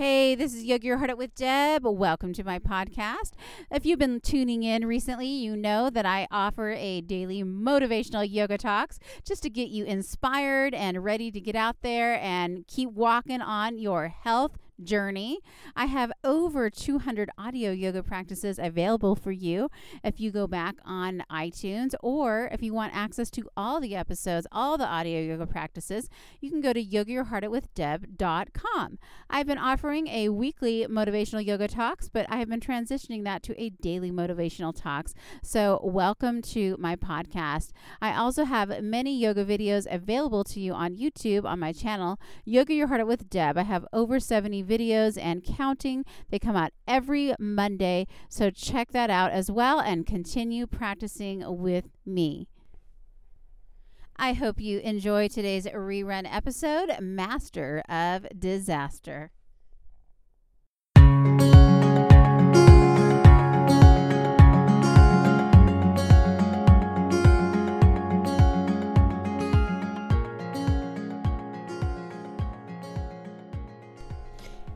Hey, this is Yoga Your Heart Out with Deb. Welcome to my podcast. If you've been tuning in recently, you know that I offer a daily motivational yoga talks just to get you inspired and ready to get out there and keep walking on your health journey. I have over 200 audio yoga practices available for you if you go back on iTunes or if you want access to all the episodes, all the audio yoga practices, you can go to yogayourheartoutwithdeb.com. I've been offering a weekly motivational yoga talks, but I have been transitioning that to a daily motivational talks. So, welcome to my podcast. I also have many yoga videos available to you on YouTube on my channel, Yoga Your Heart Out with Deb. I have over 70 videos and counting. They come out every Monday. So check that out as well and continue practicing with me. I hope you enjoy today's rerun episode, Master of Disaster.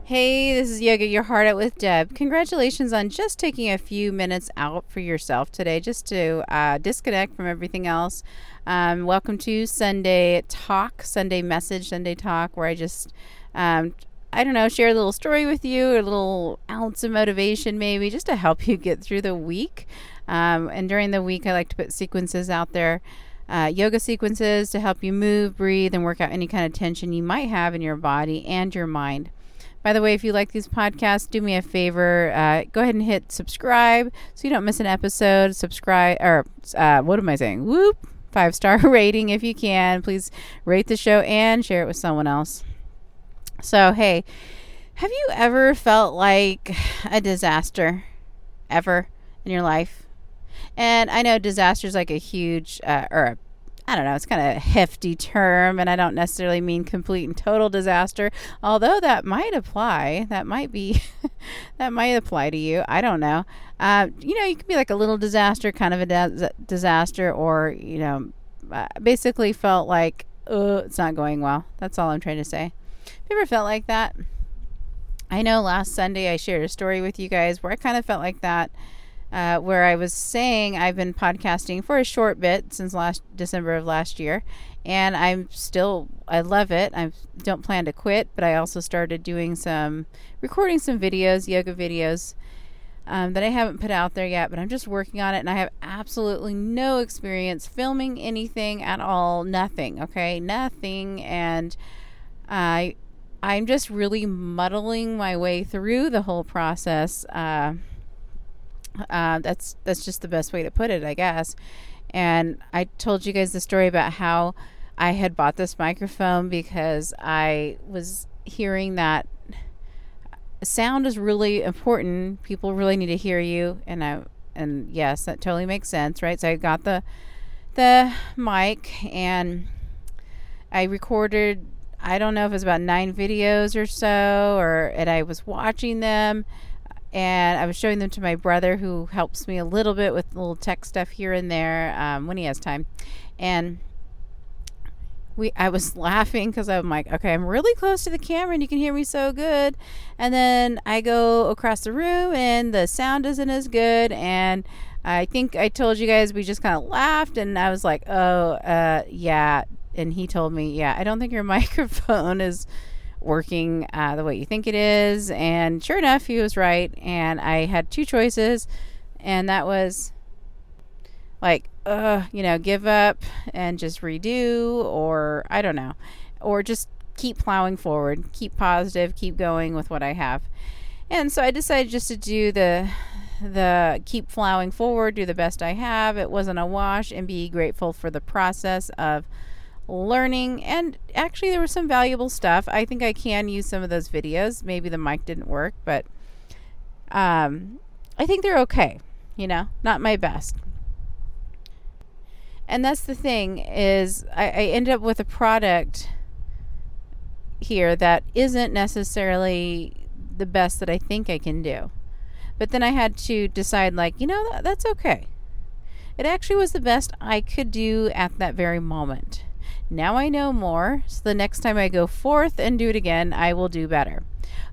Hey, this is Yoga Your Heart Out with Deb. Congratulations on just taking a few minutes out for yourself today, just to uh, disconnect from everything else. Um, welcome to Sunday Talk, Sunday Message, Sunday Talk, where I just, um, I don't know, share a little story with you, a little ounce of motivation maybe, just to help you get through the week. Um, and during the week, I like to put sequences out there. Uh, yoga sequences to help you move, breathe, and work out any kind of tension you might have in your body and your mind. By the way, if you like these podcasts, do me a favor. Uh, go ahead and hit subscribe so you don't miss an episode. Subscribe, or uh, what am I saying? Whoop! Five star rating if you can. Please rate the show and share it with someone else. So, hey, have you ever felt like a disaster ever in your life? And I know disaster is like a huge uh, or a I don't know, it's kind of a hefty term, and I don't necessarily mean complete and total disaster, although that might apply. That might be, that might apply to you. I don't know. Uh, you know, you could be like a little disaster, kind of a da- disaster, or, you know, basically felt like, oh, it's not going well. That's all I'm trying to say. Have you ever felt like that? I know last Sunday I shared a story with you guys where I kind of felt like that uh, where I was saying I've been podcasting for a short bit since last December of last year, and I'm still I love it. I don't plan to quit, but I also started doing some recording some videos, yoga videos. Um, that I haven't put out there yet, but I'm just working on it, and I have absolutely no experience filming anything at all. Nothing, okay, nothing, and I, I'm just really muddling my way through the whole process. Uh, uh, that's that's just the best way to put it, I guess. And I told you guys the story about how I had bought this microphone because I was hearing that sound is really important. People really need to hear you, and I and yes, that totally makes sense, right? So I got the the mic and I recorded. I don't know if it was about nine videos or so, or and I was watching them and I was showing them to my brother, who helps me a little bit with little tech stuff here and there um, when he has time. And we, I was laughing because I'm like, okay, I'm really close to the camera and you can hear me so good. And then I go across the room and the sound isn't as good. And I think I told you guys we just kind of laughed and I was like, oh, uh, yeah. And he told me, yeah, I don't think your microphone is working uh, the way you think it is. And sure enough, he was right. And I had two choices, and that was like, uh, you know, give up and just redo, or I don't know, or just keep plowing forward, keep positive, keep going with what I have. And so I decided just to do the the keep plowing forward, do the best I have. It wasn't a wash, and be grateful for the process of learning and actually there was some valuable stuff. I think i can use some of those videos. Maybe the mic didn't work but um, i think they're okay you know not my best. And that's the thing is I, I ended up with a product here that isn't necessarily the best that i think i can do. But then i had to decide like you know that, that's okay. It actually was the best i could do at that very moment Now I know more. So the next time I go forth and do it again, I will do better.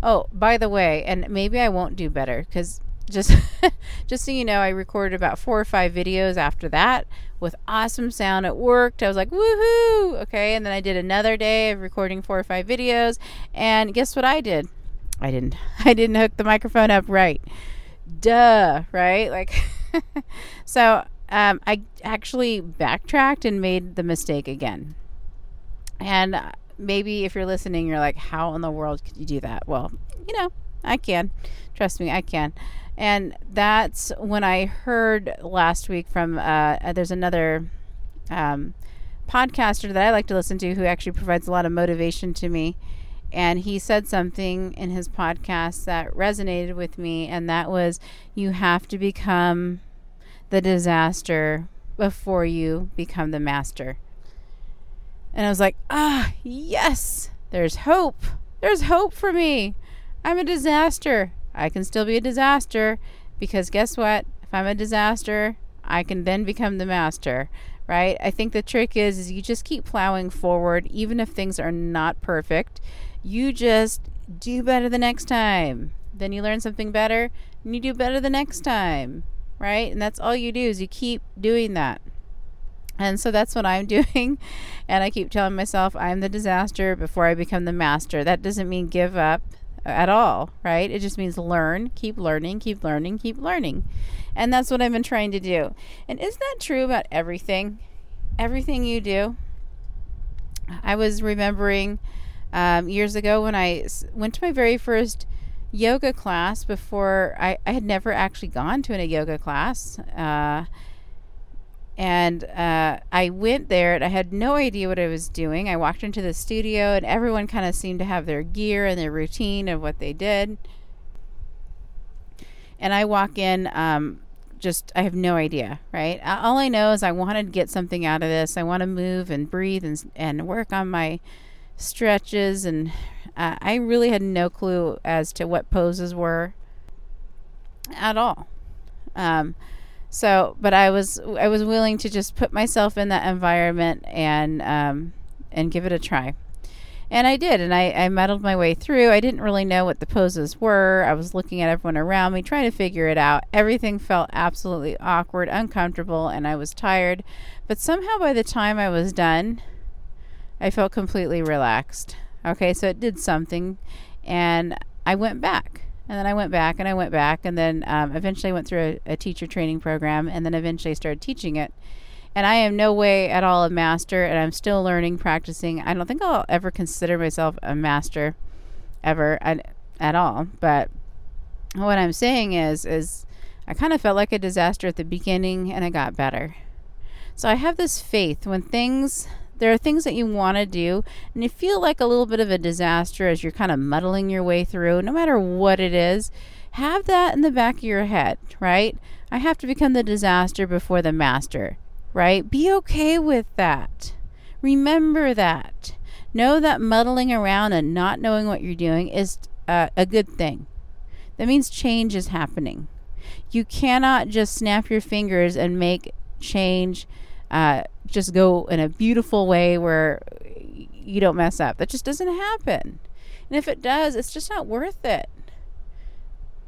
Oh, by the way, and maybe I won't do better because just just so you know, I recorded about four or five videos after that with awesome sound. It worked. I was like, woohoo! Okay, and then I did another day of recording four or five videos, and guess what I did? I didn't. I didn't hook the microphone up right. Duh, right? Like, so um, I actually backtracked and made the mistake again. And uh, maybe if you're listening, you're like, how in the world could you do that? Well, you know, I can. Trust me, I can. And that's when I heard last week from uh, uh, there's another um, podcaster that I like to listen to who actually provides a lot of motivation to me. And he said something in his podcast that resonated with me, and that was you have to become the disaster before you become the master. And I was like, ah, yes, there's hope. There's hope for me. I'm a disaster. I can still be a disaster because guess what? If I'm a disaster, I can then become the master, right? I think the trick is is you just keep plowing forward even if things are not perfect. You just do better the next time. Then you learn something better and you do better the next time, right? And that's all you do is you keep doing that. And so that's what I'm doing. And I keep telling myself I'm the disaster before I become the master. That doesn't mean give up at all, right? It just means learn, keep learning, keep learning, keep learning. And that's what I've been trying to do. And isn't that true about everything? Everything you do? I was remembering um, years ago when I went to my very first yoga class before I, I had never actually gone to a yoga class. Uh, and uh, I went there and I had no idea what I was doing. I walked into the studio and everyone kind of seemed to have their gear and their routine of what they did. And I walk in, um, just, I have no idea, right? All I know is I wanted to get something out of this. I want to move and breathe and, and work on my stretches. And uh, I really had no clue as to what poses were at all. Um, so, but I was I was willing to just put myself in that environment and um, and give it a try. And I did, and I, I muddled my way through. I didn't really know what the poses were. I was looking at everyone around me, trying to figure it out. Everything felt absolutely awkward, uncomfortable, and I was tired. But somehow, by the time I was done, I felt completely relaxed. Okay, so it did something, and I went back. And then I went back and I went back and then um, eventually went through a, a teacher training program and then eventually started teaching it. And I am no way at all a master and I'm still learning, practicing. I don't think I'll ever consider myself a master ever at, at all. But what I'm saying is, is I kind of felt like a disaster at the beginning and I got better. So I have this faith when things there are things that you want to do and you feel like a little bit of a disaster as you're kind of muddling your way through, no matter what it is. Have that in the back of your head, right? I have to become the disaster before the master, right? Be okay with that. Remember that. Know that muddling around and not knowing what you're doing is uh, a good thing. That means change is happening. You cannot just snap your fingers and make change uh, just go in a beautiful way where you don't mess up. That just doesn't happen. And if it does, it's just not worth it.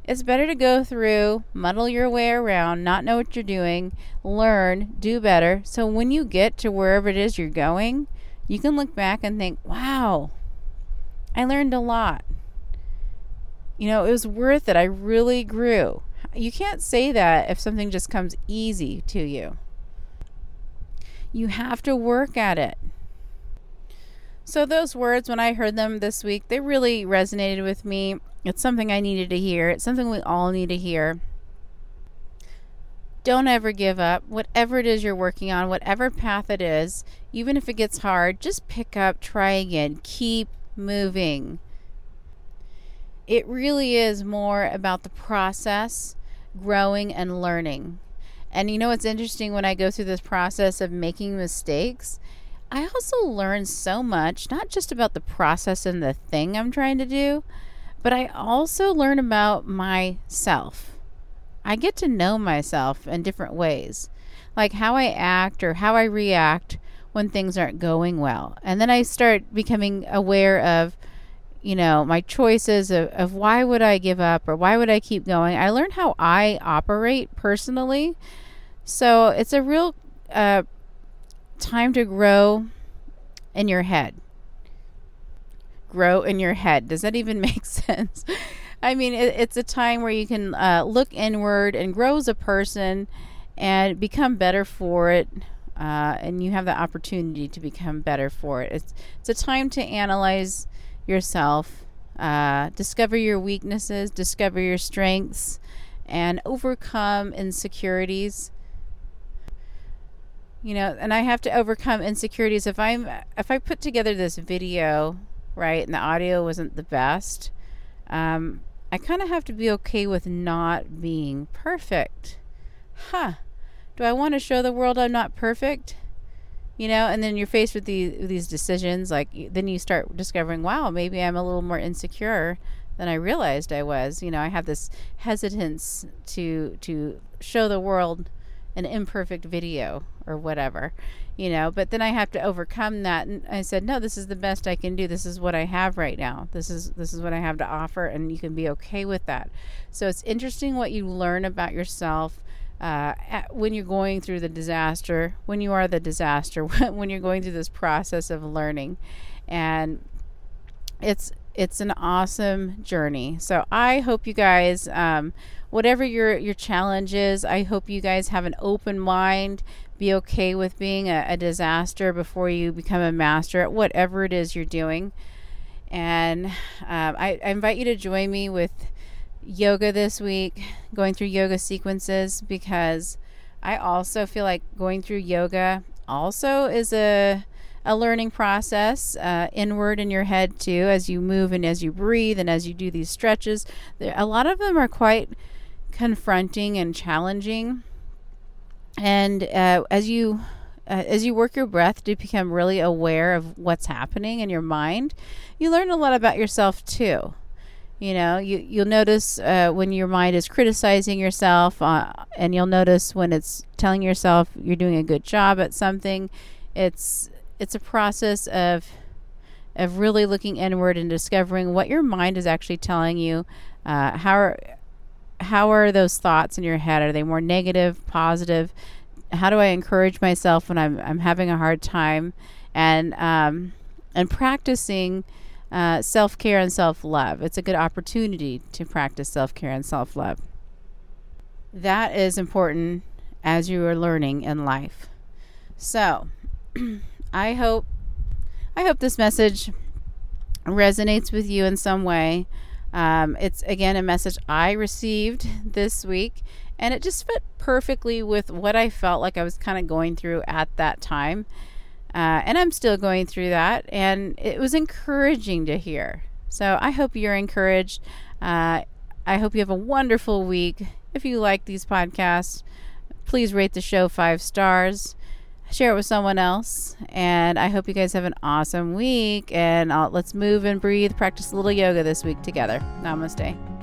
It's better to go through, muddle your way around, not know what you're doing, learn, do better. So when you get to wherever it is you're going, you can look back and think, wow, I learned a lot. You know, it was worth it. I really grew. You can't say that if something just comes easy to you. You have to work at it. So, those words, when I heard them this week, they really resonated with me. It's something I needed to hear, it's something we all need to hear. Don't ever give up. Whatever it is you're working on, whatever path it is, even if it gets hard, just pick up, try again, keep moving. It really is more about the process, growing, and learning. And you know what's interesting when I go through this process of making mistakes? I also learn so much, not just about the process and the thing I'm trying to do, but I also learn about myself. I get to know myself in different ways, like how I act or how I react when things aren't going well. And then I start becoming aware of, you know, my choices of, of why would I give up or why would I keep going. I learn how I operate personally. So it's a real uh, time to grow in your head. Grow in your head. Does that even make sense? I mean, it, it's a time where you can uh, look inward and grow as a person and become better for it. Uh, and you have the opportunity to become better for it. It's it's a time to analyze yourself, uh, discover your weaknesses, discover your strengths, and overcome insecurities. You know, and I have to overcome insecurities if I'm if I put together this video right and the audio wasn't the best. Um, I kind of have to be okay with not being perfect. Huh. Do I want to show the world I'm not perfect? You know, and then you're faced with these these decisions like then you start discovering, wow, maybe I'm a little more insecure than I realized I was. You know, I have this hesitance to to show the world an imperfect video or whatever you know but then i have to overcome that. And i said no this is the best i can do. This is what i have right now. This is this is what i have to offer and you can be okay with that. So it's interesting what you learn about yourself uh, when you're going through the disaster when you are the disaster when you're going through this process of learning. And it's it's an awesome journey. So i hope you guys um, whatever your your challenge is i hope you guys have an open mind be okay with being a, a disaster before you become a master at whatever it is you're doing. And um, I, I invite you to join me with yoga this week, going through yoga sequences, because I also feel like going through yoga also is a a learning process uh, inward in your head too as you move and as you breathe and as you do these stretches there, a lot of them are quite confronting and challenging and uh, as you uh, as you work your breath to become really aware of what's happening in your mind, you learn a lot about yourself too. You know, you you'll notice uh, when your mind is criticizing yourself, uh, and you'll notice when it's telling yourself you're doing a good job at something. It's it's a process of of really looking inward and discovering what your mind is actually telling you. Uh, how how are those thoughts in your head? Are they more negative, positive? How do I encourage myself when I'm I'm having a hard time? And um, and practicing uh, self care and self love. It's a good opportunity to practice self care and self love. That is important as you are learning in life. So, I hope I hope this message resonates with you in some way. Um, it's again a message I received this week, and it just fit perfectly with what I felt like I was kind of going through at that time. Uh, and I'm still going through that, and it was encouraging to hear. So I hope you're encouraged. Uh, I hope you have a wonderful week. If you like these podcasts, please rate the show five stars share it with someone else. And I hope you guys have an awesome week. And I'll, let's move and breathe, practice a little yoga this week together. Namaste.